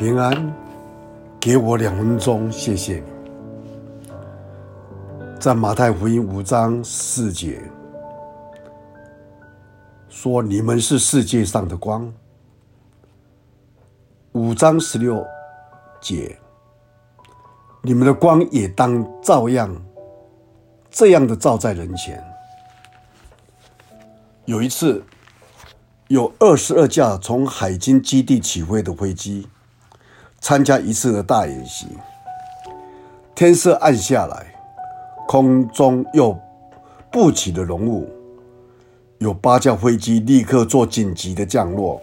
平安，给我两分钟，谢谢你。在马太福音五章四节说：“你们是世界上的光。”五章十六节：“你们的光也当照样，这样的照在人前。”有一次，有二十二架从海军基地起飞的飞机。参加一次的大演习，天色暗下来，空中又布起了浓雾，有八架飞机立刻做紧急的降落，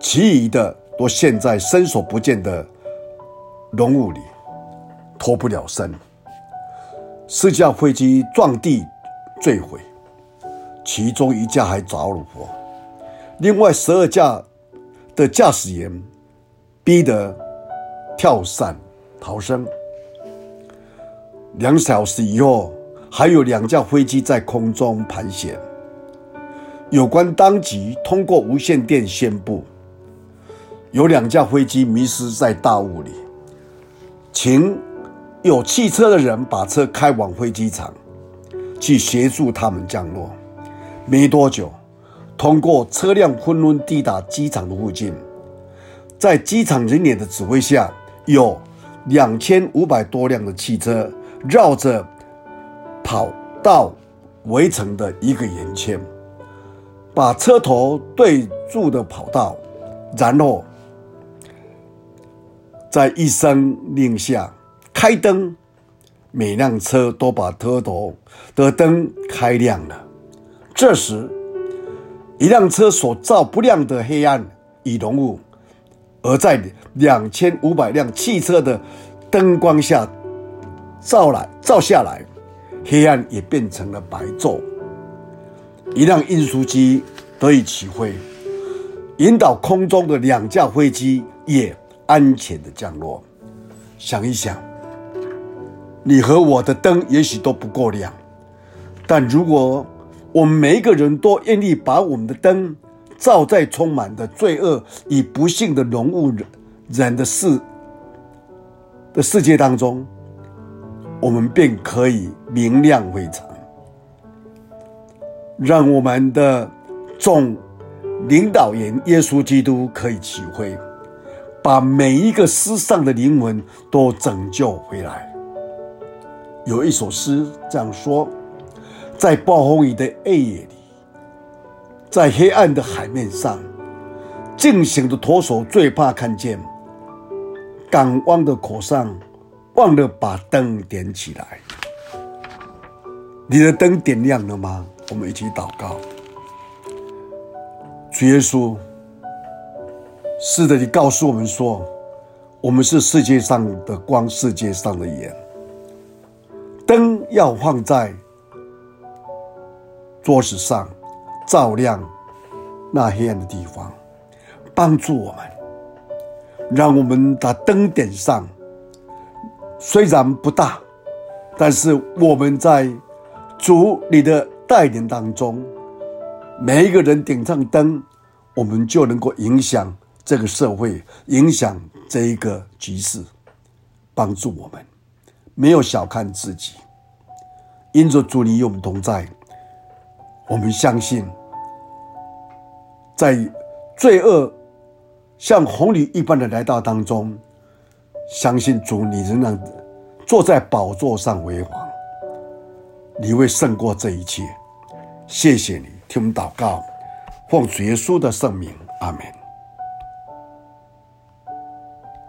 其余的都陷在伸手不见的浓雾里，脱不了身。四架飞机撞地坠毁，其中一架还着了火，另外十二架的驾驶员。逼得跳伞逃生。两小时以后，还有两架飞机在空中盘旋。有关当局通过无线电宣布，有两架飞机迷失在大雾里，请有汽车的人把车开往飞机场，去协助他们降落。没多久，通过车辆纷纷抵达机场的附近。在机场人员的指挥下，有两千五百多辆的汽车绕着跑道围成的一个圆圈，把车头对住的跑道，然后在一声令下开灯，每辆车都把车头的灯开亮了。这时，一辆车所照不亮的黑暗与浓雾。而在两千五百辆汽车的灯光下照来照下来，黑暗也变成了白昼。一辆运输机得以起飞，引导空中的两架飞机也安全的降落。想一想，你和我的灯也许都不够亮，但如果我们每一个人都愿意把我们的灯，照在充满的罪恶与不幸的浓雾人人的世的世界当中，我们便可以明亮非常。让我们的总领导人耶稣基督可以体会，把每一个失丧的灵魂都拯救回来。有一首诗这样说：在暴风雨的夜夜里。在黑暗的海面上，惊醒的舵手最怕看见港湾的口上忘了把灯点起来。你的灯点亮了吗？我们一起祷告。主耶稣，是的，你告诉我们说，我们是世界上的光，世界上的盐。灯要放在桌子上。照亮那黑暗的地方，帮助我们，让我们把灯点上。虽然不大，但是我们在主你的带领当中，每一个人点上灯，我们就能够影响这个社会，影响这一个局势，帮助我们。没有小看自己，因着主你与我们同在。我们相信，在罪恶像红鲤一般的来到当中，相信主你仍然坐在宝座上为王，你会胜过这一切。谢谢你，听我们祷告，奉主耶稣的圣名，阿门。